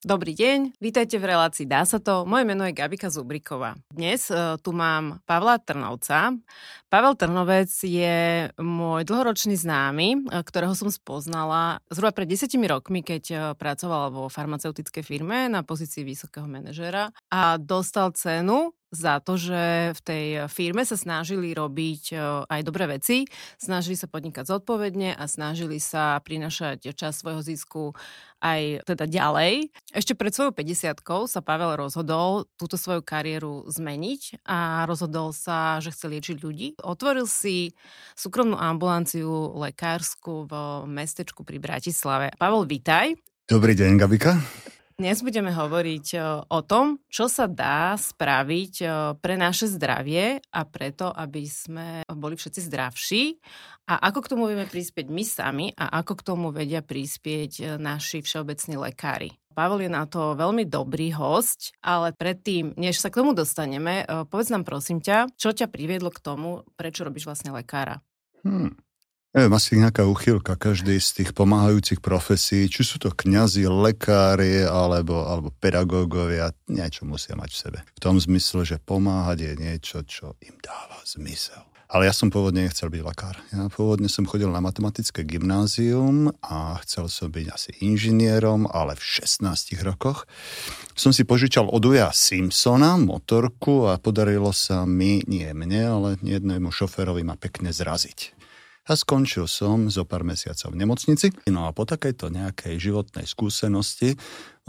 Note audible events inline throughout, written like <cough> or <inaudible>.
Dobrý deň, vítajte v relácii Dá sa to. Moje meno je Gabika Zubriková. Dnes uh, tu mám Pavla Trnovca. Pavel Trnovec je môj dlhoročný známy, uh, ktorého som spoznala zhruba pred desetimi rokmi, keď uh, pracoval vo farmaceutickej firme na pozícii vysokého manažera a dostal cenu za to, že v tej firme sa snažili robiť aj dobré veci, snažili sa podnikať zodpovedne a snažili sa prinašať čas svojho zisku aj teda ďalej. Ešte pred svojou 50 sa Pavel rozhodol túto svoju kariéru zmeniť a rozhodol sa, že chce liečiť ľudí. Otvoril si súkromnú ambulanciu lekársku v mestečku pri Bratislave. Pavel, vítaj. Dobrý deň, Gabika. Dnes budeme hovoriť e, o tom, čo sa dá spraviť e, pre naše zdravie a preto, aby sme boli všetci zdravší a ako k tomu vieme prispieť my sami a ako k tomu vedia prispieť e, naši všeobecní lekári. Pavel je na to veľmi dobrý host, ale predtým, než sa k tomu dostaneme, povedz nám prosím ťa, čo ťa priviedlo k tomu, prečo robíš vlastne lekára? Hmm. Neviem, asi nejaká uchylka, každý z tých pomáhajúcich profesí, či sú to kňazi, lekári alebo, alebo pedagógovia, niečo musia mať v sebe. V tom zmysle, že pomáhať je niečo, čo im dáva zmysel. Ale ja som pôvodne nechcel byť lekár. Ja pôvodne som chodil na matematické gymnázium a chcel som byť asi inžinierom, ale v 16 rokoch som si požičal od Uja Simpsona motorku a podarilo sa mi, nie mne, ale jednému šoférovi ma pekne zraziť. A skončil som zo pár mesiacov v nemocnici. No a po takejto nejakej životnej skúsenosti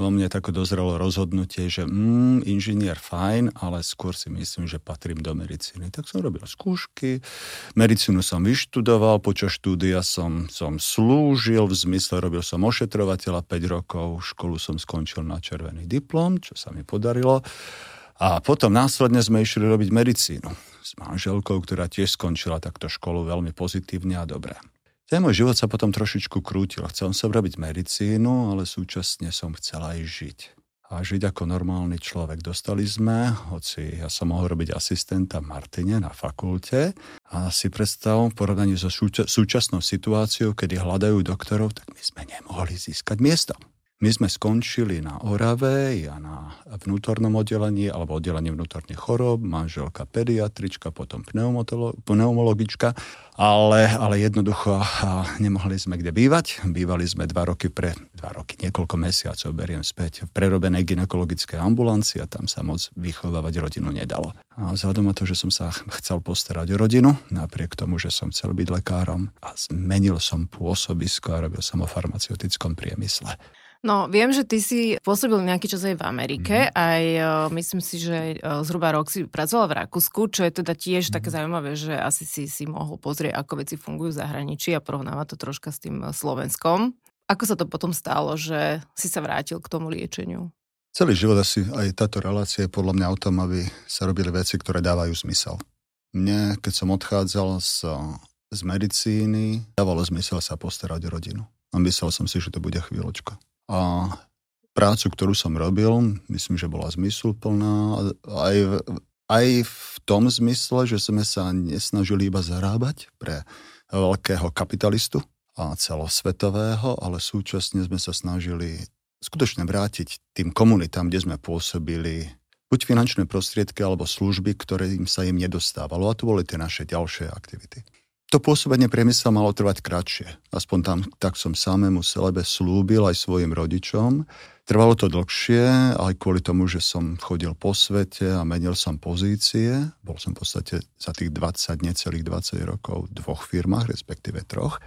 vo mne tako dozrelo rozhodnutie, že mm, inžinier fajn, ale skôr si myslím, že patrím do medicíny. Tak som robil skúšky, medicínu som vyštudoval, počas štúdia som, som slúžil, v zmysle robil som ošetrovateľa 5 rokov, školu som skončil na červený diplom, čo sa mi podarilo. A potom následne sme išli robiť medicínu s manželkou, ktorá tiež skončila takto školu veľmi pozitívne a dobre. Ten môj život sa potom trošičku krútil. Chcel som robiť medicínu, ale súčasne som chcel aj žiť. A žiť ako normálny človek. Dostali sme, hoci ja som mohol robiť asistenta Martine na fakulte a si predstav v porovnaní so súčasnou situáciou, kedy hľadajú doktorov, tak my sme nemohli získať miesto. My sme skončili na Orave, ja na vnútornom oddelení alebo oddelení vnútorných chorób, manželka pediatrička, potom pneumologička, ale, ale jednoducho nemohli sme kde bývať. Bývali sme dva roky pre, dva roky, niekoľko mesiacov, beriem späť, v prerobenej ginekologickej ambulancii a tam sa moc vychovávať rodinu nedalo. A vzhľadom na to, že som sa chcel postarať o rodinu, napriek tomu, že som chcel byť lekárom a zmenil som pôsobisko a robil som o farmaceutickom priemysle. No, viem, že ty si pôsobil nejaký čas aj v Amerike, mm. aj uh, myslím si, že uh, zhruba rok si pracoval v Rakúsku, čo je teda tiež mm. také zaujímavé, že asi si si mohol pozrieť, ako veci fungujú v zahraničí a porovnávať to troška s tým e, Slovenskom. Ako sa to potom stalo, že si sa vrátil k tomu liečeniu? Celý život asi aj táto relácia je podľa mňa o tom, aby sa robili veci, ktoré dávajú zmysel. Mne, keď som odchádzal z, z medicíny, dávalo zmysel sa postarať o rodinu. A myslel som si, že to bude chvíľočka. A prácu, ktorú som robil, myslím, že bola zmysluplná aj, aj v tom zmysle, že sme sa nesnažili iba zarábať pre veľkého kapitalistu a celosvetového, ale súčasne sme sa snažili skutočne vrátiť tým komunitám, kde sme pôsobili buď finančné prostriedky alebo služby, ktoré im sa im nedostávalo. A to boli tie naše ďalšie aktivity. To pôsobenie priemysla malo trvať kratšie. Aspoň tam, tak som samému sebe slúbil aj svojim rodičom. Trvalo to dlhšie, aj kvôli tomu, že som chodil po svete a menil som pozície. Bol som v podstate za tých 20, necelých 20 rokov v dvoch firmách, respektíve troch.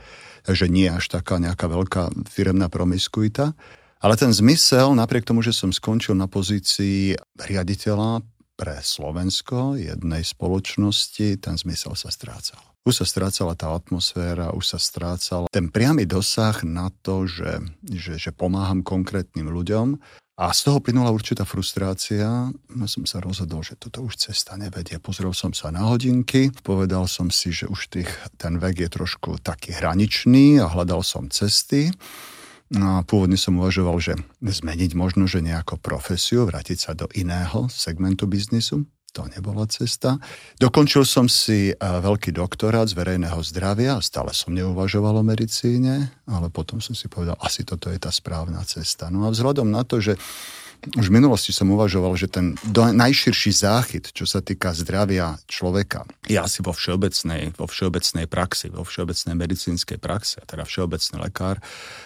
Takže nie až taká nejaká veľká firemná promiskuita. Ale ten zmysel, napriek tomu, že som skončil na pozícii riaditeľa pre Slovensko, jednej spoločnosti, ten zmysel sa strácal už sa strácala tá atmosféra, už sa strácal ten priamy dosah na to, že, že, že pomáham konkrétnym ľuďom. A z toho plynula určitá frustrácia. Ja som sa rozhodol, že toto už cesta nevedie. Pozrel som sa na hodinky, povedal som si, že už tých, ten vek je trošku taký hraničný a hľadal som cesty. No pôvodne som uvažoval, že zmeniť možno, že nejakú profesiu, vrátiť sa do iného segmentu biznisu to nebola cesta. Dokončil som si veľký doktorát z verejného zdravia, stále som neuvažoval o medicíne, ale potom som si povedal, asi toto je tá správna cesta. No a vzhľadom na to, že už v minulosti som uvažoval, že ten najširší záchyt, čo sa týka zdravia človeka, je asi vo všeobecnej, vo všeobecnej praxi, vo všeobecnej medicínskej praxi, teda všeobecný lekár,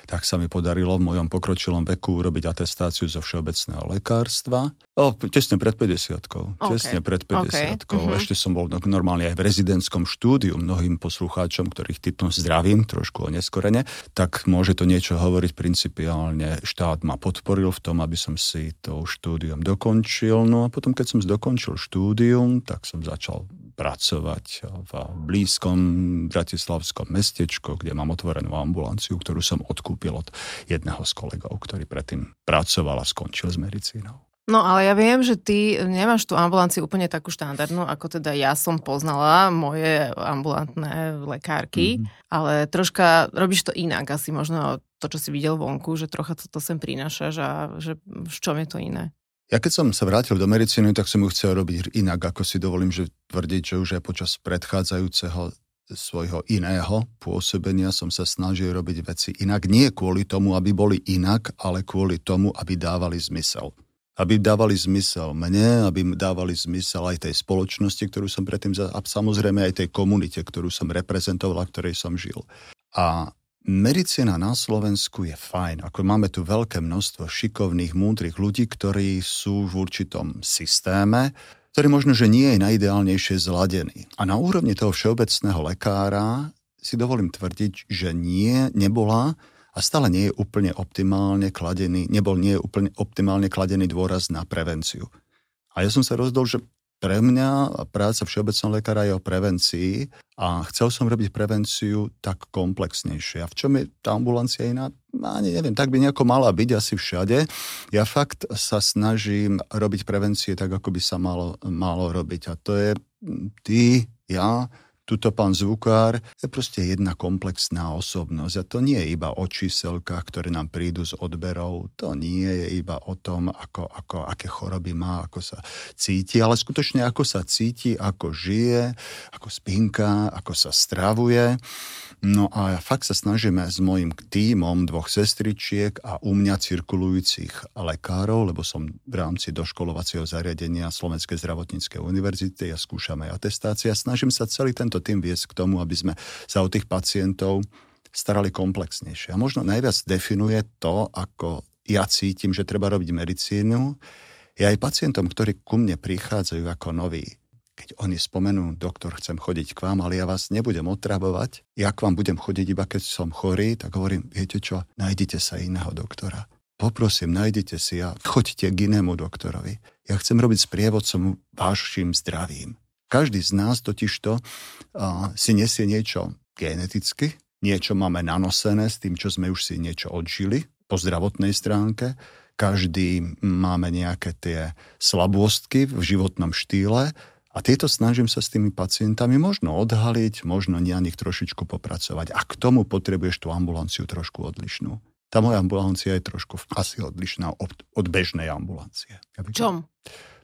tak sa mi podarilo v mojom pokročilom veku urobiť atestáciu zo všeobecného lekárstva. O, tesne pred 50 okay. Tesne pred 50 okay. uh-huh. Ešte som bol normálne aj v rezidentskom štúdiu mnohým poslucháčom, ktorých typom zdravím, trošku oneskorene, tak môže to niečo hovoriť principiálne. Štát ma podporil v tom, aby som si to štúdium dokončil. No a potom, keď som dokončil štúdium, tak som začal pracovať v blízkom bratislavskom mestečku, kde mám otvorenú ambulanciu, ktorú som odkúpil od jedného z kolegov, ktorý predtým pracoval a skončil s medicínou. No ale ja viem, že ty nemáš tú ambulanciu úplne takú štandardnú, ako teda ja som poznala moje ambulantné lekárky, mm-hmm. ale troška robíš to inak, asi možno to, čo si videl vonku, že trocha to, to sem prinášaš a že v čom je to iné? Ja keď som sa vrátil do medicíny, tak som ju chcel robiť inak, ako si dovolím, že tvrdiť, že už aj počas predchádzajúceho svojho iného pôsobenia som sa snažil robiť veci inak. Nie kvôli tomu, aby boli inak, ale kvôli tomu, aby dávali zmysel aby dávali zmysel mne, aby dávali zmysel aj tej spoločnosti, ktorú som predtým, a samozrejme aj tej komunite, ktorú som reprezentoval a ktorej som žil. A medicína na Slovensku je fajn. Ako máme tu veľké množstvo šikovných, múdrych ľudí, ktorí sú v určitom systéme, ktorý možno, že nie je najideálnejšie zladený. A na úrovni toho všeobecného lekára si dovolím tvrdiť, že nie, nebola a stále nie je úplne optimálne kladený, nebol nie je úplne optimálne kladený dôraz na prevenciu. A ja som sa rozdol, že pre mňa práca všeobecného lekára je o prevencii a chcel som robiť prevenciu tak komplexnejšie. A v čom je tá ambulancia iná? Ani neviem, tak by nejako mala byť asi všade. Ja fakt sa snažím robiť prevencie tak, ako by sa malo, malo robiť. A to je ty, ja, tuto pán zvukár je proste jedna komplexná osobnosť a to nie je iba o číselkách, ktoré nám prídu z odberov, to nie je iba o tom, ako, ako, aké choroby má, ako sa cíti, ale skutočne ako sa cíti, ako žije, ako spinka, ako sa stravuje. No a fakt sa snažíme s mojim tímom dvoch sestričiek a u mňa cirkulujúcich lekárov, lebo som v rámci doškolovacieho zariadenia Slovenskej zdravotníckej univerzity a ja skúšam aj atestácia. Snažím sa celý tento tým viesť k tomu, aby sme sa o tých pacientov starali komplexnejšie. A možno najviac definuje to, ako ja cítim, že treba robiť medicínu, je aj pacientom, ktorí ku mne prichádzajú ako noví keď oni spomenú, doktor, chcem chodiť k vám, ale ja vás nebudem otravovať, ja k vám budem chodiť iba keď som chorý, tak hovorím, viete čo, nájdite sa iného doktora. Poprosím, nájdite si a choďte k inému doktorovi. Ja chcem robiť s prievodcom vašim zdravím. Každý z nás totižto si nesie niečo geneticky, niečo máme nanosené s tým, čo sme už si niečo odžili po zdravotnej stránke, každý máme nejaké tie slabostky v životnom štýle a tieto snažím sa s tými pacientami možno odhaliť, možno na nich trošičku popracovať. A k tomu potrebuješ tú ambulanciu trošku odlišnú. Tá moja ambulancia je trošku asi odlišná od, od bežnej ambulancie. V čom?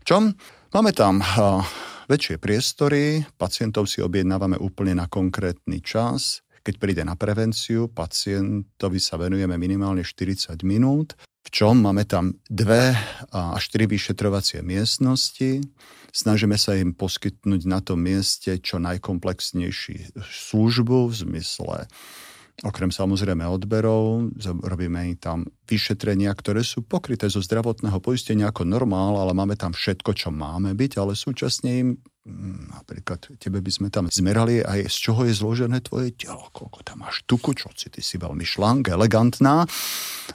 Čom? Máme tam uh, väčšie priestory, pacientov si objednávame úplne na konkrétny čas. Keď príde na prevenciu, pacientovi sa venujeme minimálne 40 minút. V čom? Máme tam dve až tri vyšetrovacie miestnosti Snažíme sa im poskytnúť na tom mieste čo najkomplexnejší službu v zmysle Okrem samozrejme odberov, robíme tam vyšetrenia, ktoré sú pokryté zo zdravotného poistenia ako normál, ale máme tam všetko, čo máme byť, ale súčasne im mm, napríklad tebe by sme tam zmerali aj z čoho je zložené tvoje telo, koľko tam máš tuku, čo si ty si veľmi šlank, elegantná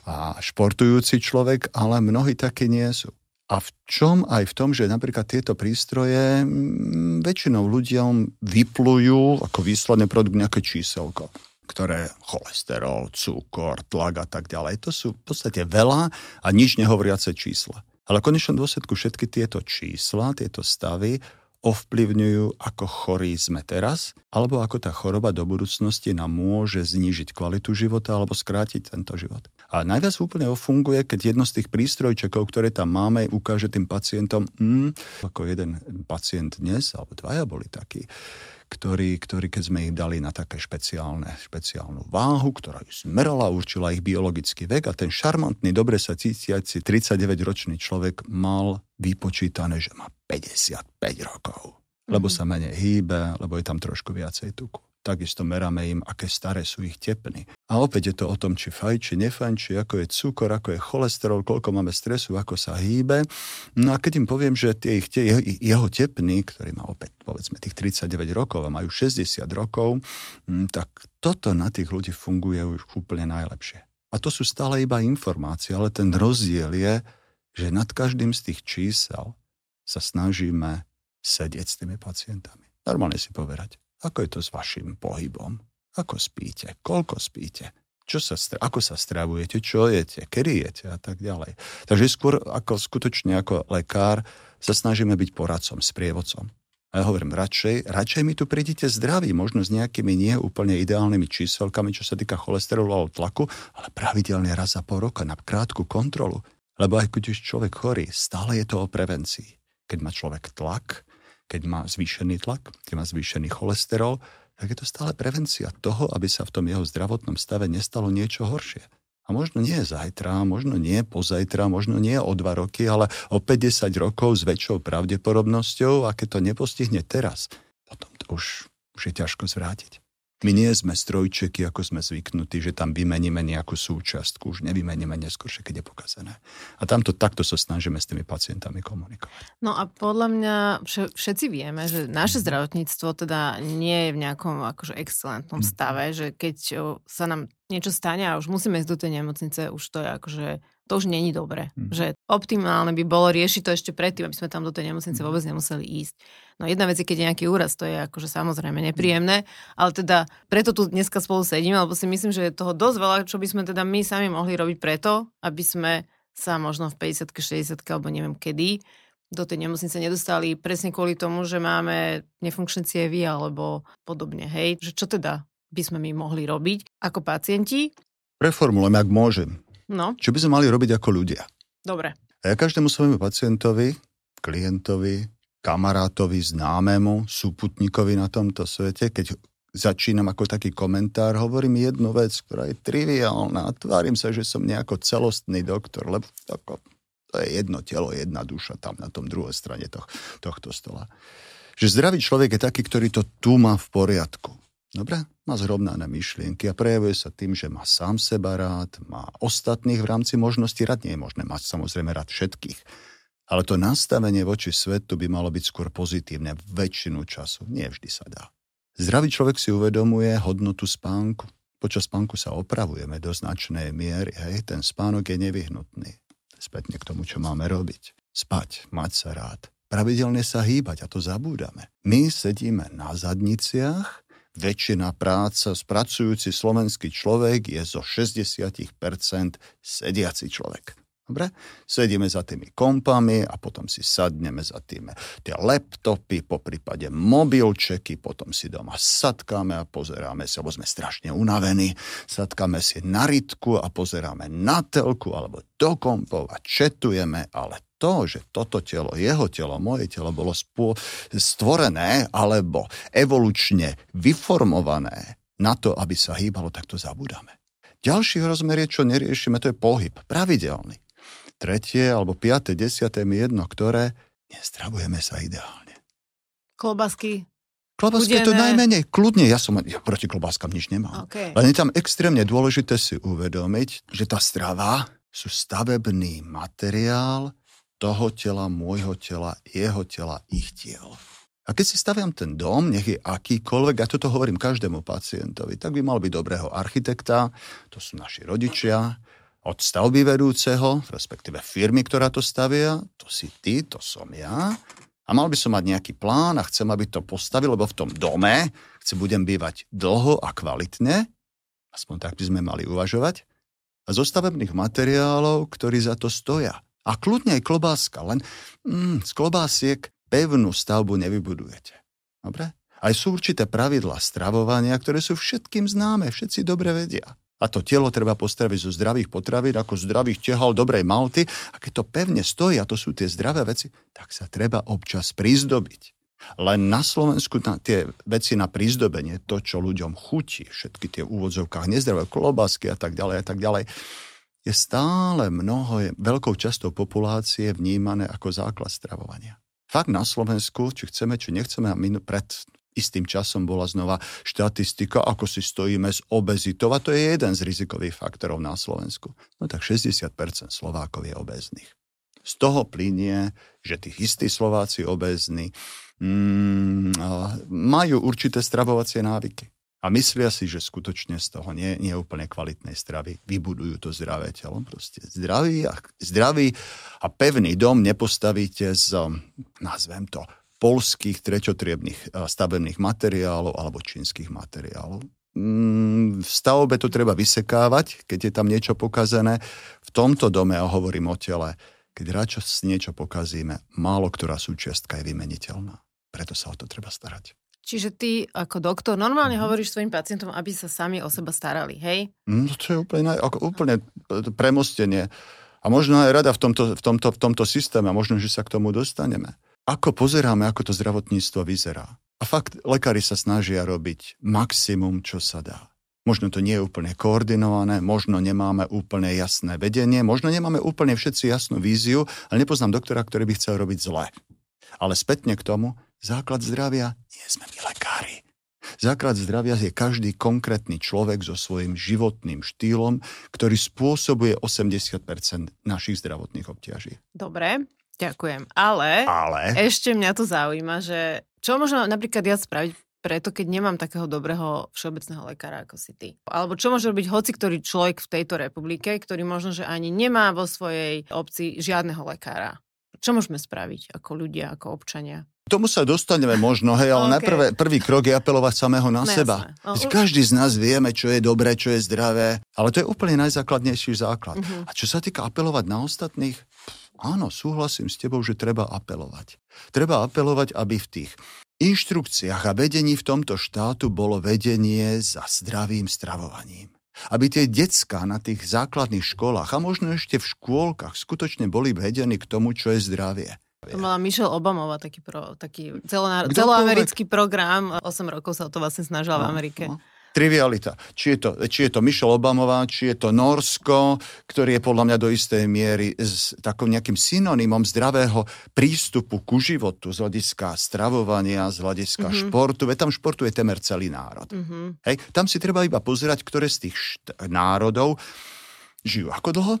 a športujúci človek, ale mnohí takí nie sú. A v čom aj v tom, že napríklad tieto prístroje mm, väčšinou ľuďom vyplujú ako výsledný produkt nejaké číselko ktoré cholesterol, cukor, tlak a tak ďalej. To sú v podstate veľa a nič nehovoriace čísla. Ale v konečnom dôsledku všetky tieto čísla, tieto stavy ovplyvňujú, ako chorí sme teraz, alebo ako tá choroba do budúcnosti nám môže znížiť kvalitu života alebo skrátiť tento život. A najviac úplne funguje, keď jedno z tých prístrojčekov, ktoré tam máme, ukáže tým pacientom, mm, ako jeden pacient dnes, alebo dvaja boli takí, ktorí, ktorí keď sme ich dali na také špeciálne, špeciálnu váhu, ktorá ju zmerala, určila ich biologický vek a ten šarmantný, dobre sa cítiaci 39-ročný človek mal vypočítané, že má 55 rokov. Lebo mhm. sa menej hýbe, lebo je tam trošku viacej tuku. Takisto meráme im, aké staré sú ich tepny. A opäť je to o tom, či fajči, nefajči, ako je cukor, ako je cholesterol, koľko máme stresu, ako sa hýbe. No a keď im poviem, že tie ich, tie, jeho tepny, ktorý má opäť povedzme tých 39 rokov a majú 60 rokov, hm, tak toto na tých ľudí funguje už úplne najlepšie. A to sú stále iba informácie, ale ten rozdiel je, že nad každým z tých čísel sa snažíme sedieť s tými pacientami. Normálne si povedať, ako je to s vašim pohybom? Ako spíte? Koľko spíte? Čo sa, ako sa stravujete? Čo jete? Kedy jete? A tak ďalej. Takže skôr ako skutočne ako lekár sa snažíme byť poradcom, sprievodcom. A ja hovorím, radšej, radšej mi tu prídite zdraví, možno s nejakými nie úplne ideálnymi číselkami, čo sa týka cholesterolu alebo tlaku, ale pravidelne raz za pol roka na krátku kontrolu. Lebo aj keď už človek chorý, stále je to o prevencii. Keď má človek tlak, keď má zvýšený tlak, keď má zvýšený cholesterol, tak je to stále prevencia toho, aby sa v tom jeho zdravotnom stave nestalo niečo horšie. A možno nie zajtra, možno nie pozajtra, možno nie o dva roky, ale o 50 rokov s väčšou pravdepodobnosťou a keď to nepostihne teraz, potom to už, už je ťažko zvrátiť. My nie sme strojčeky, ako sme zvyknutí, že tam vymeníme nejakú súčiastku, už nevymeníme neskôr, keď je pokazené. A tamto takto sa snažíme s tými pacientami komunikovať. No a podľa mňa všetci vieme, že naše mhm. zdravotníctvo teda nie je v nejakom akože excelentnom mhm. stave, že keď sa nám niečo stane a už musíme ísť do tej nemocnice, už to je akože to už není dobre. Mm. Že optimálne by bolo riešiť to ešte predtým, aby sme tam do tej nemocnice vôbec nemuseli ísť. No jedna vec je, keď je nejaký úraz, to je akože samozrejme nepríjemné, ale teda preto tu dneska spolu sedíme, lebo si myslím, že je toho dosť veľa, čo by sme teda my sami mohli robiť preto, aby sme sa možno v 50 60 alebo neviem kedy do tej nemocnice nedostali presne kvôli tomu, že máme nefunkčné cievy alebo podobne. Hej, že čo teda by sme my mohli robiť ako pacienti? Preformulujem, ak môžem. No. Čo by sme mali robiť ako ľudia? Dobre. A ja každému svojmu pacientovi, klientovi, kamarátovi, známemu, súputníkovi na tomto svete, keď začínam ako taký komentár, hovorím jednu vec, ktorá je triviálna tvárim sa, že som nejako celostný doktor, lebo ako, to je jedno telo, jedna duša tam na tom druhej strane toh, tohto stola. Že zdravý človek je taký, ktorý to tu má v poriadku. Dobre? Má zrovnané myšlienky a prejavuje sa tým, že má sám seba rád, má ostatných v rámci možností rád. Nie je možné mať samozrejme rád všetkých. Ale to nastavenie voči svetu by malo byť skôr pozitívne väčšinu času. Nie vždy sa dá. Zdravý človek si uvedomuje hodnotu spánku. Počas spánku sa opravujeme do značnej miery. Hej, ten spánok je nevyhnutný. Spätne k tomu, čo máme robiť. Spať, mať sa rád, pravidelne sa hýbať a to zabúdame. My sedíme na zadniciach väčšina práca, spracujúci slovenský človek je zo 60% sediaci človek. Dobre? Sedíme za tými kompami a potom si sadneme za tými tie laptopy, po prípade mobilčeky, potom si doma sadkáme a pozeráme si, lebo sme strašne unavení, sadkáme si na rytku a pozeráme na telku alebo do kompov a četujeme, ale to, že toto telo, jeho telo, moje telo bolo stvorené alebo evolučne vyformované na to, aby sa hýbalo, tak to zabúdame. Ďalší rozmer je, čo neriešime, to je pohyb, pravidelný. Tretie alebo piaté, desiaté mi jedno, ktoré nestravujeme sa ideálne. Klobasky, Klobáska je to najmenej. Kľudne, ja som ja proti klobáskam nič nemám. Okay. Len je tam extrémne dôležité si uvedomiť, že tá strava sú stavebný materiál toho tela, môjho tela, jeho tela, ich tiel. A keď si staviam ten dom, nech je akýkoľvek, a toto hovorím každému pacientovi, tak by mal byť dobrého architekta, to sú naši rodičia, od stavby vedúceho, respektíve firmy, ktorá to stavia, to si ty, to som ja. A mal by som mať nejaký plán a chcem, aby to postavil, lebo v tom dome chce budem bývať dlho a kvalitne, aspoň tak by sme mali uvažovať, a zo stavebných materiálov, ktorí za to stoja. A kľudne aj klobáska, len mm, z klobásiek pevnú stavbu nevybudujete. Dobre? Aj sú určité pravidlá stravovania, ktoré sú všetkým známe, všetci dobre vedia. A to telo treba postaviť zo zdravých potravín, ako zdravých tehal, dobrej malty. A keď to pevne stojí, a to sú tie zdravé veci, tak sa treba občas prizdobiť. Len na Slovensku na tie veci na prízdobenie, to, čo ľuďom chutí, všetky tie úvodzovkách nezdravé klobásky a tak ďalej a tak ďalej, je stále mnoho, je veľkou častou populácie vnímané ako základ stravovania. Fakt na Slovensku, či chceme, či nechceme, a pred istým časom bola znova štatistika, ako si stojíme s obezitou, a to je jeden z rizikových faktorov na Slovensku. No tak 60% Slovákov je obezných. Z toho plinie, že tí istí Slováci obezní mm, majú určité stravovacie návyky. A myslia si, že skutočne z toho nie, nie úplne kvalitnej stravy vybudujú to zdravé telo. Proste zdravý a, zdravý a pevný dom nepostavíte z, nazvem to, polských treťotriebných stavebných materiálov alebo čínskych materiálov. Mm, v stavbe to treba vysekávať, keď je tam niečo pokazené. V tomto dome, a hovorím o tele, keď radšo niečo pokazíme, málo ktorá súčiastka je vymeniteľná. Preto sa o to treba starať. Čiže ty ako doktor normálne mm-hmm. hovoríš svojim pacientom, aby sa sami o seba starali, hej? No to je úplne, ako úplne premostenie. A možno aj rada v tomto, v, tomto, v tomto systéme, a možno, že sa k tomu dostaneme ako pozeráme, ako to zdravotníctvo vyzerá. A fakt, lekári sa snažia robiť maximum, čo sa dá. Možno to nie je úplne koordinované, možno nemáme úplne jasné vedenie, možno nemáme úplne všetci jasnú víziu, ale nepoznám doktora, ktorý by chcel robiť zle. Ale spätne k tomu, základ zdravia nie sme my lekári. Základ zdravia je každý konkrétny človek so svojím životným štýlom, ktorý spôsobuje 80% našich zdravotných obťaží. Dobre, Ďakujem. Ale, Ale ešte mňa to zaujíma, že čo môžem napríklad ja spraviť preto, keď nemám takého dobrého všeobecného lekára ako si ty. Alebo čo môže robiť hoci ktorý človek v tejto republike, ktorý možno, že ani nemá vo svojej obci žiadneho lekára. Čo môžeme spraviť ako ľudia, ako občania? tomu sa dostaneme možno, hej, ale okay. najprv prvý krok je apelovať samého na no, seba. No, Každý z nás vieme, čo je dobré, čo je zdravé, ale to je úplne najzákladnejší základ. Uh-huh. A čo sa týka apelovať na ostatných, Áno, súhlasím s tebou, že treba apelovať. Treba apelovať, aby v tých inštrukciách a vedení v tomto štátu bolo vedenie za zdravým stravovaním. Aby tie decka na tých základných školách a možno ešte v škôlkach skutočne boli vedení k tomu, čo je zdravie. To mala Michelle Obamová taký, pro, taký celoamerický program. 8 rokov sa o to vlastne snažila no, v Amerike. No trivialita. Či je, to, či je to Michelle Obamová, či je to Norsko, ktorý je podľa mňa do istej miery s takým nejakým synonymom zdravého prístupu ku životu z hľadiska stravovania, z hľadiska mm-hmm. športu. Veď tam športuje temer celý národ. Mm-hmm. Hej, tam si treba iba pozerať, ktoré z tých št- národov žijú ako dlho,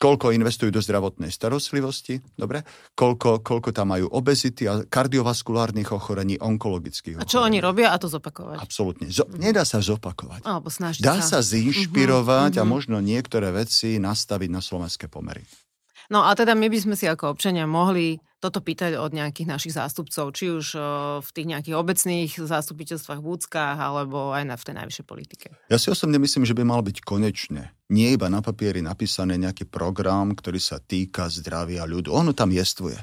koľko investujú do zdravotnej starostlivosti, dobre? Koľko, koľko tam majú obezity a kardiovaskulárnych ochorení, onkologických ochorení. A čo oni robia a to zopakovať? Absolútne. Zo- mm-hmm. Nedá sa zopakovať. Alebo snažiť Dá sa, sa zinšpirovať mm-hmm. a možno niektoré veci nastaviť na slovenské pomery. No a teda my by sme si ako občania mohli toto pýtať od nejakých našich zástupcov, či už v tých nejakých obecných zástupiteľstvách v úckach, alebo aj na, v tej najvyššej politike. Ja si osobne myslím, že by mal byť konečne nie iba na papieri napísaný nejaký program, ktorý sa týka zdravia ľudu. Ono tam jestvuje.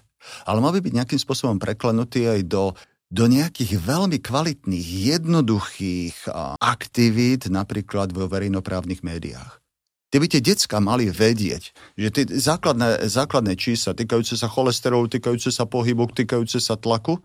Ale mal by byť nejakým spôsobom preklenutý aj do do nejakých veľmi kvalitných, jednoduchých aktivít, napríklad vo verejnoprávnych médiách. Tie by tie decka mali vedieť, že tie základné, základné čísla týkajúce sa cholesterolu, týkajúce sa pohybu, týkajúce sa tlaku,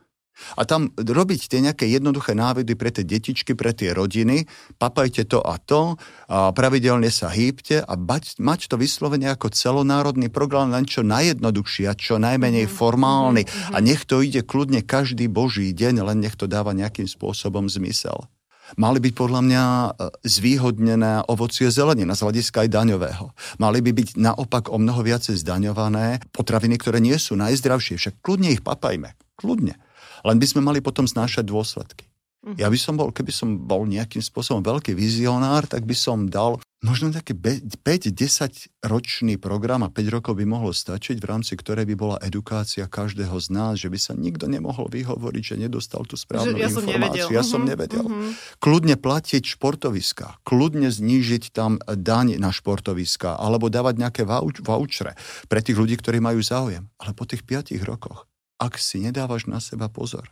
a tam robiť tie nejaké jednoduché návedy pre tie detičky, pre tie rodiny, papajte to a to, a pravidelne sa hýbte a bať, mať to vyslovene ako celonárodný program len čo najjednoduchší a čo najmenej mm-hmm. formálny. Mm-hmm. A nech to ide kľudne každý boží deň, len nech to dáva nejakým spôsobom zmysel mali byť podľa mňa e, zvýhodnené ovocie zelenina z hľadiska aj daňového. Mali by byť naopak o mnoho viacej zdaňované potraviny, ktoré nie sú najzdravšie. Však kľudne ich papajme. Kľudne. Len by sme mali potom znášať dôsledky. Uh-huh. Ja by som bol, keby som bol nejakým spôsobom veľký vizionár, tak by som dal možno taký 5-10 ročný program a 5 rokov by mohlo stačiť, v rámci ktorej by bola edukácia každého z nás, že by sa nikto nemohol vyhovoriť, že nedostal tú správnu ja informáciu. Som ja uh-huh. som mhm. nevedel. Uh-huh. Kľudne platiť športoviska, kľudne znížiť tam daň na športoviska, alebo dávať nejaké vouch- vouchere pre tých ľudí, ktorí majú záujem. Ale po tých 5 rokoch ak si nedávaš na seba pozor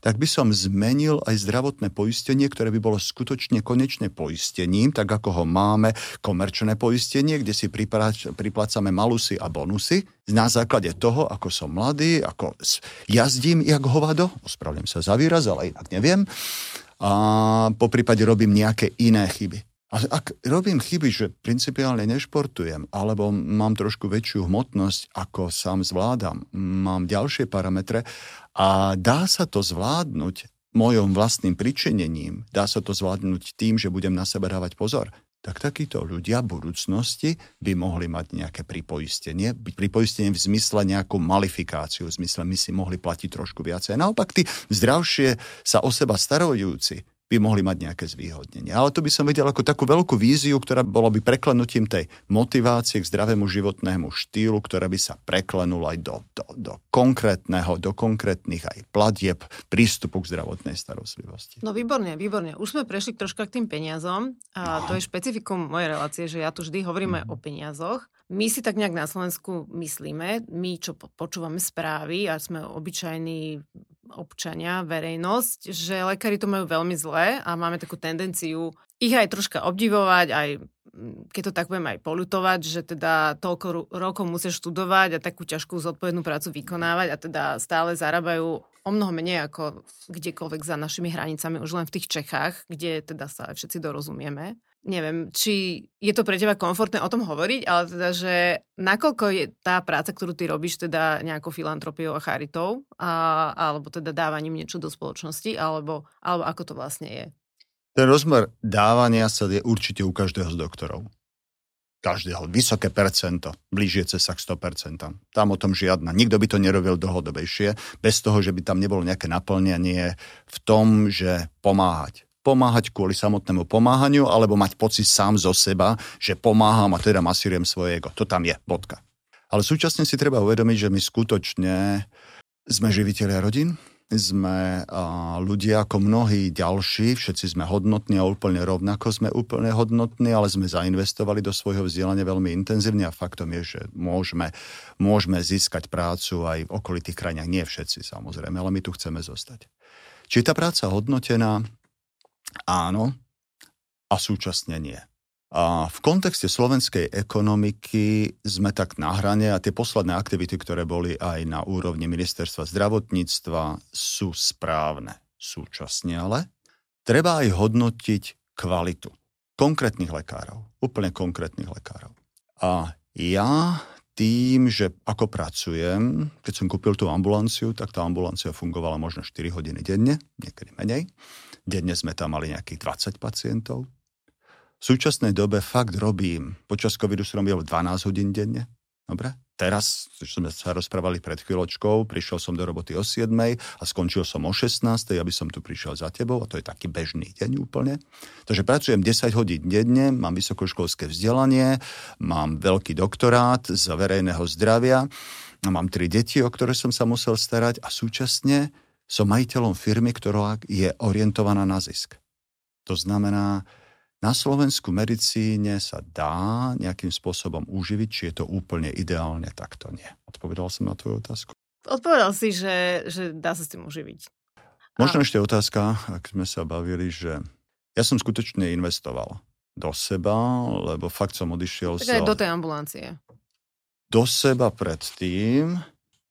tak by som zmenil aj zdravotné poistenie, ktoré by bolo skutočne konečné poistením, tak ako ho máme, komerčné poistenie, kde si priplácame malusy a bonusy. Na základe toho, ako som mladý, ako jazdím jak hovado, ospravedlňujem sa za výraz, ale inak neviem, a po prípade robím nejaké iné chyby. A ak robím chyby, že principiálne nešportujem, alebo mám trošku väčšiu hmotnosť, ako sám zvládam, mám ďalšie parametre a dá sa to zvládnuť mojom vlastným pričinením, dá sa to zvládnuť tým, že budem na seba dávať pozor, tak takíto ľudia v budúcnosti by mohli mať nejaké pripoistenie. Pripoistenie v zmysle nejakú malifikáciu, v zmysle my si mohli platiť trošku viacej. Naopak tí zdravšie sa o seba starojúci by mohli mať nejaké zvýhodnenie. Ale to by som videl ako takú veľkú víziu, ktorá bola by preklenutím tej motivácie k zdravému životnému štýlu, ktorá by sa preklenula aj do, do, do konkrétneho, do konkrétnych aj platieb prístupu k zdravotnej starostlivosti. No výborne, výborne. Už sme prešli troška k tým peniazom. A no. to je špecifikum mojej relácie, že ja tu vždy hovoríme mm. o peniazoch. My si tak nejak na Slovensku myslíme, my čo počúvame správy a sme obyčajní občania, verejnosť, že lekári to majú veľmi zlé a máme takú tendenciu ich aj troška obdivovať, aj mm, keď to tak budem aj polutovať, že teda toľko rokov musia študovať a takú ťažkú zodpovednú prácu vykonávať a teda stále zarábajú o mnoho menej ako kdekoľvek za našimi hranicami, už len v tých Čechách, kde teda sa všetci dorozumieme neviem, či je to pre teba komfortné o tom hovoriť, ale teda, že nakoľko je tá práca, ktorú ty robíš, teda nejakou filantropiou a charitou, a, alebo teda dávaním niečo do spoločnosti, alebo, alebo ako to vlastne je? Ten rozmer dávania sa je určite u každého z doktorov. Každého. Vysoké percento, blížiace sa k 100%. Tam o tom žiadna. Nikto by to nerobil dlhodobejšie, bez toho, že by tam nebolo nejaké naplňanie v tom, že pomáhať pomáhať kvôli samotnému pomáhaniu, alebo mať pocit sám zo seba, že pomáham a teda masírujem svoje ego. To tam je, bodka. Ale súčasne si treba uvedomiť, že my skutočne sme živiteľia rodín, sme a, ľudia ako mnohí ďalší, všetci sme hodnotní a úplne rovnako sme úplne hodnotní, ale sme zainvestovali do svojho vzdelania veľmi intenzívne a faktom je, že môžeme, môžeme získať prácu aj v okolitých krajinách. Nie všetci samozrejme, ale my tu chceme zostať. Či tá práca hodnotená, áno a súčasne nie. A v kontexte slovenskej ekonomiky sme tak na hrane a tie posledné aktivity, ktoré boli aj na úrovni ministerstva zdravotníctva, sú správne. Súčasne ale treba aj hodnotiť kvalitu konkrétnych lekárov, úplne konkrétnych lekárov. A ja tým, že ako pracujem, keď som kúpil tú ambulanciu, tak tá ambulancia fungovala možno 4 hodiny denne, niekedy menej. Denne sme tam mali nejakých 20 pacientov. V súčasnej dobe fakt robím, počas covidu som robil 12 hodín denne. Dobre? Teraz, čo sme sa rozprávali pred chvíľočkou, prišiel som do roboty o 7 a skončil som o 16, aby som tu prišiel za tebou a to je taký bežný deň úplne. Takže pracujem 10 hodín denne, mám vysokoškolské vzdelanie, mám veľký doktorát z verejného zdravia, mám tri deti, o ktoré som sa musel starať a súčasne som majiteľom firmy, ktorá je orientovaná na zisk. To znamená, na Slovensku medicíne sa dá nejakým spôsobom uživiť, či je to úplne ideálne, tak to nie. Odpovedal som na tvoju otázku? Odpovedal si, že, že dá sa s tým uživiť. Možno A... ešte otázka, ak sme sa bavili, že ja som skutočne investoval do seba, lebo fakt som odišiel... Tak aj do tej ambulancie. Do seba predtým,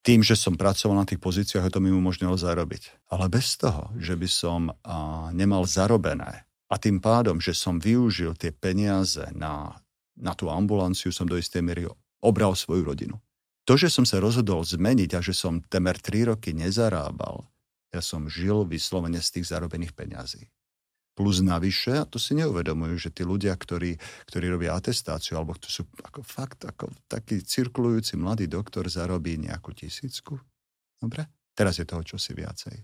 tým, že som pracoval na tých pozíciách, to mi umožnilo zarobiť. Ale bez toho, že by som a, nemal zarobené a tým pádom, že som využil tie peniaze na, na tú ambulanciu, som do istej miery obral svoju rodinu. To, že som sa rozhodol zmeniť a že som temer 3 roky nezarábal, ja som žil vyslovene z tých zarobených peňazí. Plus navyše, a to si neuvedomujú, že tí ľudia, ktorí, ktorí robia atestáciu, alebo to sú ako fakt ako taký cirkulujúci mladý doktor zarobí nejakú tisícku. Dobre? Teraz je toho čosi viacej.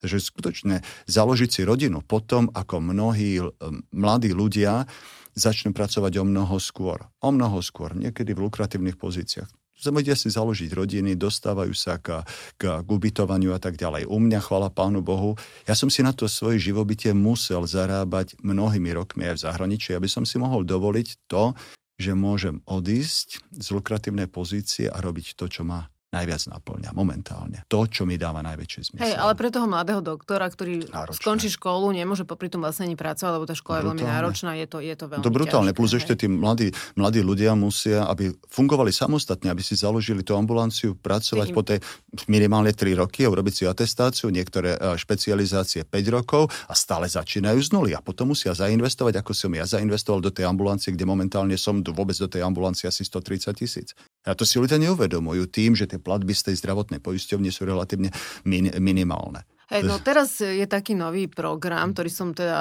Takže skutočne založiť si rodinu potom, ako mnohí mladí ľudia začnú pracovať o mnoho skôr. O mnoho skôr, niekedy v lukratívnych pozíciách vedia si založiť rodiny, dostávajú sa k, k, k ubytovaniu a tak ďalej. U mňa, chvala Pánu Bohu, ja som si na to svoje živobytie musel zarábať mnohými rokmi aj v zahraničí, aby som si mohol dovoliť to, že môžem odísť z lukratívnej pozície a robiť to, čo ma najviac naplňa momentálne. To, čo mi dáva najväčší zmysel. Hej, ale pre toho mladého doktora, ktorý náročné. skončí školu, nemôže popri tom vlastne ani pracovať, lebo tá škola brutálne. je veľmi náročná, je to, je to veľmi To brutálne, ťažké, plus hej. ešte tí mladí, mladí ľudia musia, aby fungovali samostatne, aby si založili tú ambulanciu, pracovať Tým. po tej minimálne 3 roky a urobiť si atestáciu, niektoré e, špecializácie 5 rokov a stále začínajú z nuly a potom musia zainvestovať, ako som ja zainvestoval do tej ambulancie, kde momentálne som vôbec do tej ambulancie asi 130 tisíc. A to si ľudia neuvedomujú tým, že tie platby z tej zdravotnej poisťovne sú relatívne min, minimálne. Hej, no teraz je taký nový program, ktorý som teda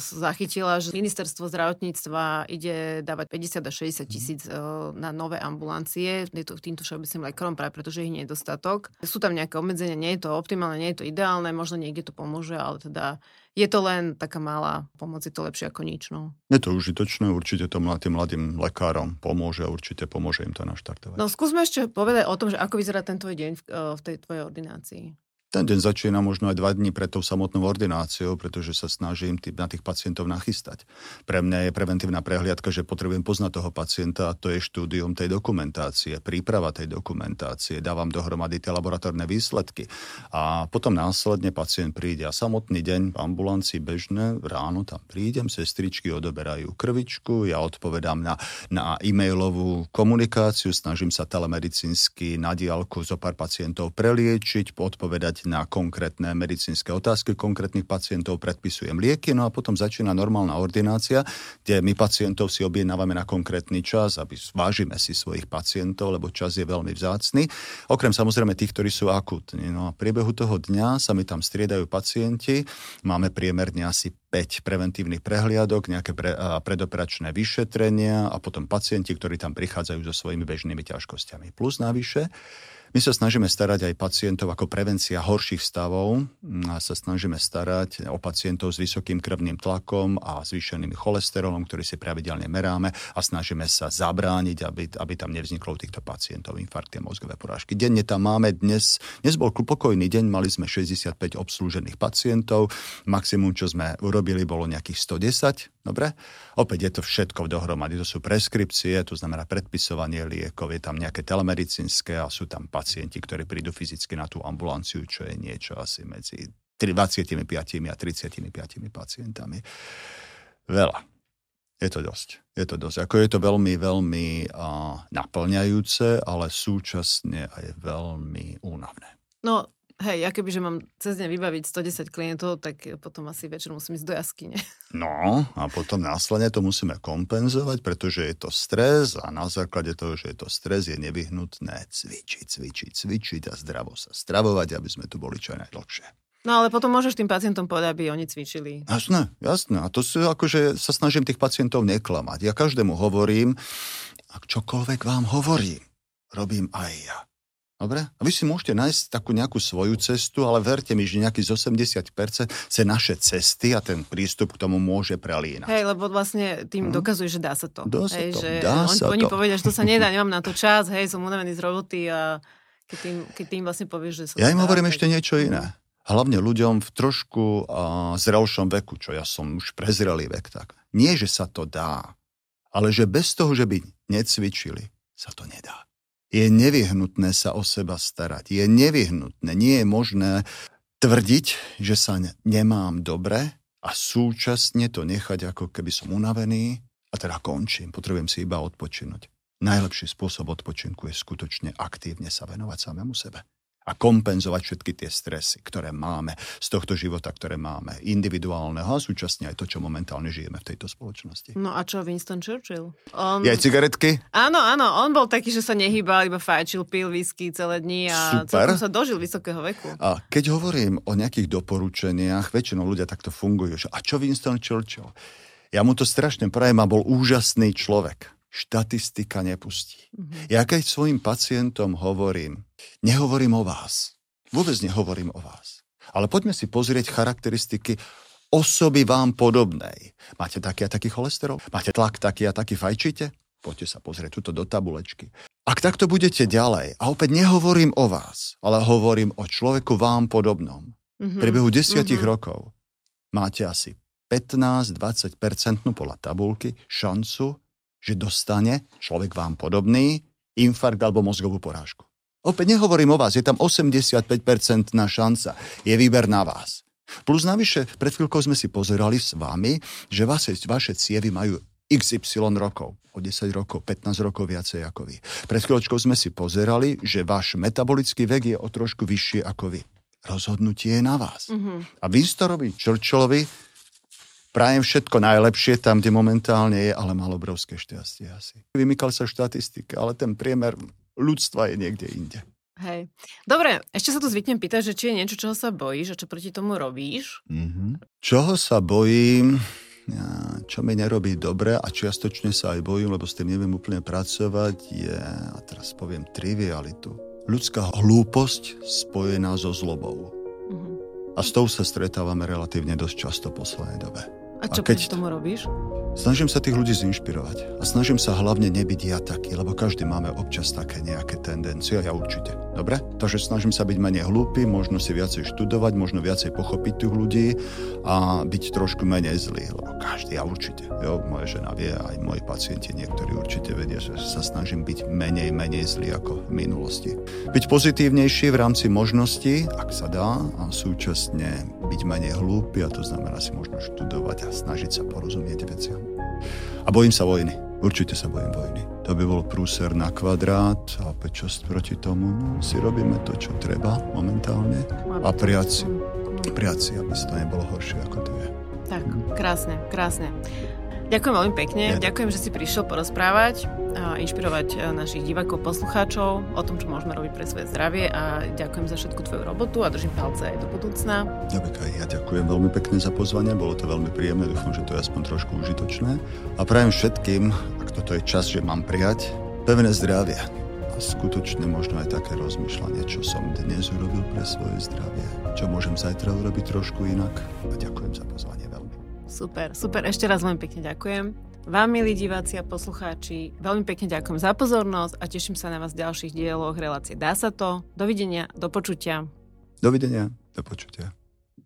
zachytila, že ministerstvo zdravotníctva ide dávať 50 až 60 tisíc e, na nové ambulancie týmto všeobecným lekárom, práve pretože ich nie je dostatok. Sú tam nejaké obmedzenia, nie je to optimálne, nie je to ideálne, možno niekde to pomôže, ale teda je to len taká malá pomoc, je to lepšie ako nič. No. Je to užitočné, určite to tým mladým lekárom pomôže, určite pomôže im to naštartovať. No skúsme ešte povedať o tom, že ako vyzerá ten tvoj deň v, e, v tej tvojej ordinácii. Ten deň začína možno aj dva dní pred tou samotnou ordináciou, pretože sa snažím tý, na tých pacientov nachystať. Pre mňa je preventívna prehliadka, že potrebujem poznať toho pacienta a to je štúdium tej dokumentácie, príprava tej dokumentácie, dávam dohromady tie laboratórne výsledky a potom následne pacient príde a samotný deň v ambulancii bežne, ráno tam prídem, sestričky odoberajú krvičku, ja odpovedám na, na e-mailovú komunikáciu, snažím sa telemedicínsky na diálku zo pár pacientov preliečiť, odpovedať na konkrétne medicínske otázky konkrétnych pacientov, predpisujem lieky, no a potom začína normálna ordinácia, kde my pacientov si objednávame na konkrétny čas, aby vážime si svojich pacientov, lebo čas je veľmi vzácny. Okrem samozrejme tých, ktorí sú akutní. No a v priebehu toho dňa sa mi tam striedajú pacienti, máme priemerne asi 5 preventívnych prehliadok, nejaké pre, a predoperačné vyšetrenia a potom pacienti, ktorí tam prichádzajú so svojimi bežnými ťažkosťami. Plus navyše, my sa snažíme starať aj pacientov ako prevencia horších stavov. A sa snažíme starať o pacientov s vysokým krvným tlakom a zvýšeným cholesterolom, ktorý si pravidelne meráme a snažíme sa zabrániť, aby, aby tam nevzniklo u týchto pacientov infarkty a mozgové porážky. Denne tam máme dnes, dnes bol pokojný deň, mali sme 65 obslúžených pacientov, maximum, čo sme urobili, bolo nejakých 110 Dobre? Opäť je to všetko dohromady. To sú preskripcie, to znamená predpisovanie liekov, je tam nejaké telemedicínske a sú tam pacienti, ktorí prídu fyzicky na tú ambulanciu, čo je niečo asi medzi 25 a 35 pacientami. Veľa. Je to dosť. Je to dosť. Ako je to veľmi, veľmi uh, naplňajúce, ale súčasne aj veľmi únavné. No, Hej, ja kebyže mám cez deň vybaviť 110 klientov, tak potom asi večer musím ísť do jaskyne. <laughs> No a potom následne to musíme kompenzovať, pretože je to stres a na základe toho, že je to stres, je nevyhnutné cvičiť, cvičiť, cvičiť a zdravo sa stravovať, aby sme tu boli čo najdlhšie. No ale potom môžeš tým pacientom povedať, aby oni cvičili. Jasné, jasné. A to sú akože sa snažím tých pacientov neklamať. Ja každému hovorím, ak čokoľvek vám hovorím, robím aj ja. Dobre? A vy si môžete nájsť takú nejakú svoju cestu, ale verte mi, že nejaký z 80% sa naše cesty a ten prístup k tomu môže prelínať. Hej, lebo vlastne tým hmm. dokazuje, že dá sa to. Dá sa hej, to, že dá on, sa oni to. povedia, že to sa nedá, <laughs> nemám na to čas, hej, som unavený z roboty a keď tým, keď tým vlastne povieš, že sa Ja im hovorím tak... ešte niečo iné. Hlavne ľuďom v trošku uh, zrelšom veku, čo ja som už prezrelý vek, tak. Nie, že sa to dá, ale že bez toho, že by necvičili, sa to nedá je nevyhnutné sa o seba starať. Je nevyhnutné, nie je možné tvrdiť, že sa nemám dobre a súčasne to nechať, ako keby som unavený a teda končím, potrebujem si iba odpočinúť. Najlepší spôsob odpočinku je skutočne aktívne sa venovať samému sebe a kompenzovať všetky tie stresy, ktoré máme z tohto života, ktoré máme individuálneho a súčasne aj to, čo momentálne žijeme v tejto spoločnosti. No a čo Winston Churchill? On... Aj cigaretky? Áno, áno, on bol taký, že sa nehýbal, iba fajčil, pil whisky celé dni a Super. sa dožil vysokého veku. A keď hovorím o nejakých doporučeniach, väčšinou ľudia takto fungujú, že a čo Winston Churchill? Ja mu to strašne prajem a bol úžasný človek štatistika nepustí. Mm-hmm. Ja keď svojim pacientom hovorím, nehovorím o vás, vôbec nehovorím o vás, ale poďme si pozrieť charakteristiky osoby vám podobnej. Máte taký a taký cholesterol? Máte tlak taký a taký fajčíte? Poďte sa pozrieť tuto do tabulečky. Ak takto budete ďalej, a opäť nehovorím o vás, ale hovorím o človeku vám podobnom, mm-hmm. priebehu desiatich mm-hmm. rokov máte asi 15-20% podľa tabulky šancu že dostane človek vám podobný infarkt alebo mozgovú porážku. Opäť nehovorím o vás, je tam 85% šanca. Je výber na vás. Plus navyše, pred chvíľkou sme si pozerali s vami, že vaše, vaše cievy majú XY rokov, o 10 rokov, 15 rokov viacej ako vy. Pred chvíľočkou sme si pozerali, že váš metabolický vek je o trošku vyšší ako vy. Rozhodnutie je na vás. Mm-hmm. A Winstorovi Churchillovi prajem všetko najlepšie tam, kde momentálne je, ale mal obrovské šťastie asi. Vymykal sa štatistike, ale ten priemer ľudstva je niekde inde. Hej. Dobre, ešte sa tu zvyknem pýtať, že či je niečo, čoho sa bojíš a čo proti tomu robíš? Mm-hmm. Čoho sa bojím? čo mi nerobí dobre a čiastočne sa aj bojím, lebo s tým neviem úplne pracovať, je, a teraz poviem trivialitu, ľudská hlúposť spojená so zlobou. Uh-huh. A s tou sa stretávame relatívne dosť často v poslednej dobe. A čo a keď tomu robíš? Snažím sa tých ľudí zinšpirovať a snažím sa hlavne nebyť ja taký, lebo každý máme občas také nejaké tendencie, ja určite. Dobre? Takže snažím sa byť menej hlúpy, možno si viacej študovať, možno viacej pochopiť tých ľudí a byť trošku menej zlý, lebo každý, ja určite. Jo, moja žena vie, aj moji pacienti niektorí určite vedia, že sa snažím byť menej, menej zlý ako v minulosti. Byť pozitívnejší v rámci možností, ak sa dá, a súčasne byť menej hlúpy, a to znamená si možno študovať a snažiť sa porozumieť veciam. A bojím sa vojny. Určite sa bojím vojny. To by bol prúser na kvadrát a opäť časť proti tomu. No, si robíme to, čo treba momentálne a priaci, priaci, aby to nebolo horšie, ako to je. Tak, krásne, krásne. Ďakujem veľmi pekne. Ja. Ďakujem, že si prišiel porozprávať a inšpirovať e, našich divákov, poslucháčov o tom, čo môžeme robiť pre svoje zdravie a ďakujem za všetku tvoju robotu a držím palce aj do budúcna. Ja ďakujem veľmi pekne za pozvanie, bolo to veľmi príjemné, dúfam, že to je aspoň trošku užitočné. A prajem všetkým, ak toto je čas, že mám prijať, pevné zdravie. A skutočne možno aj také rozmýšľanie, čo som dnes urobil pre svoje zdravie, čo môžem zajtra urobiť trošku inak. A ďakujem za pozvanie. Super, super. Ešte raz veľmi pekne ďakujem. Vám, milí diváci a poslucháči, veľmi pekne ďakujem za pozornosť a teším sa na vás v ďalších dieloch relácie Dá sa to. Dovidenia, do počutia. Dovidenia, do počutia.